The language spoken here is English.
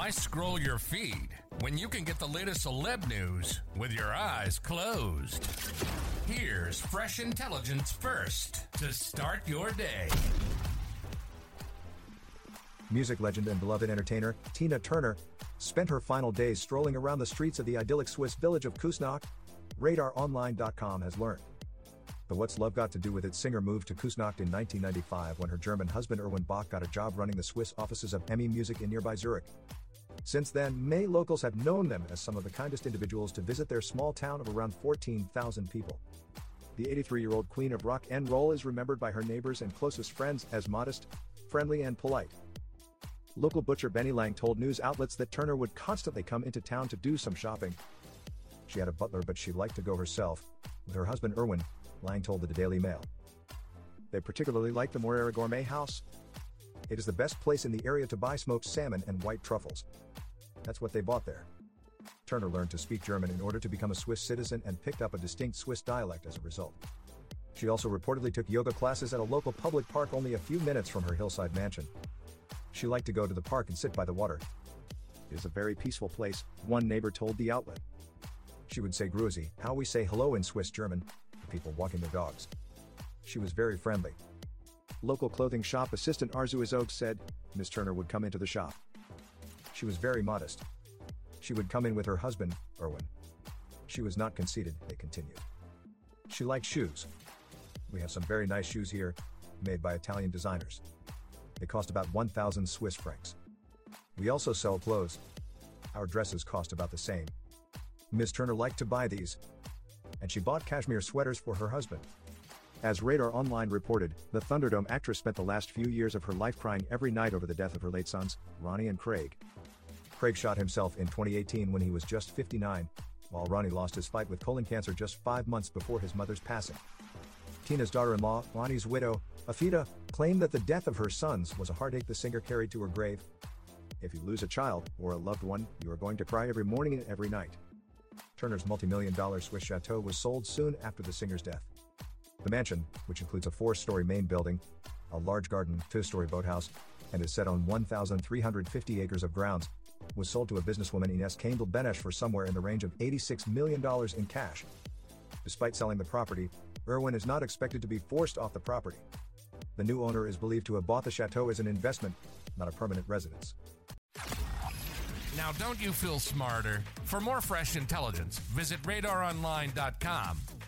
Why scroll your feed when you can get the latest celeb news with your eyes closed? Here's fresh intelligence first to start your day. Music legend and beloved entertainer Tina Turner spent her final days strolling around the streets of the idyllic Swiss village of Küsnacht, RadarOnline.com has learned. But what's love got to do with it? Singer moved to Küsnacht in 1995 when her German husband Erwin Bach got a job running the Swiss offices of EMI Music in nearby Zurich. Since then, May locals have known them as some of the kindest individuals to visit their small town of around 14,000 people. The 83 year old queen of rock and roll is remembered by her neighbors and closest friends as modest, friendly, and polite. Local butcher Benny Lang told news outlets that Turner would constantly come into town to do some shopping. She had a butler, but she liked to go herself. With her husband Erwin, Lang told the Daily Mail. They particularly liked the Morera Gourmet House. It is the best place in the area to buy smoked salmon and white truffles. That's what they bought there. Turner learned to speak German in order to become a Swiss citizen and picked up a distinct Swiss dialect as a result. She also reportedly took yoga classes at a local public park only a few minutes from her hillside mansion. She liked to go to the park and sit by the water. It is a very peaceful place, one neighbor told the outlet. She would say Grüezi, how we say hello in Swiss German, to people walking their dogs. She was very friendly. Local clothing shop assistant Arzu Azog said, Miss Turner would come into the shop. She was very modest. She would come in with her husband, Erwin. She was not conceited, they continued. She liked shoes. We have some very nice shoes here, made by Italian designers. They cost about 1,000 Swiss francs. We also sell clothes. Our dresses cost about the same. Miss Turner liked to buy these. And she bought cashmere sweaters for her husband. As Radar Online reported, the Thunderdome actress spent the last few years of her life crying every night over the death of her late sons, Ronnie and Craig. Craig shot himself in 2018 when he was just 59, while Ronnie lost his fight with colon cancer just five months before his mother's passing. Tina's daughter in law, Ronnie's widow, Afida, claimed that the death of her sons was a heartache the singer carried to her grave. If you lose a child or a loved one, you are going to cry every morning and every night. Turner's multi million dollar Swiss chateau was sold soon after the singer's death. The mansion, which includes a four story main building, a large garden, two story boathouse, and is set on 1,350 acres of grounds, was sold to a businesswoman Ines Kendall Benesh for somewhere in the range of $86 million in cash. Despite selling the property, Erwin is not expected to be forced off the property. The new owner is believed to have bought the chateau as an investment, not a permanent residence. Now, don't you feel smarter? For more fresh intelligence, visit radaronline.com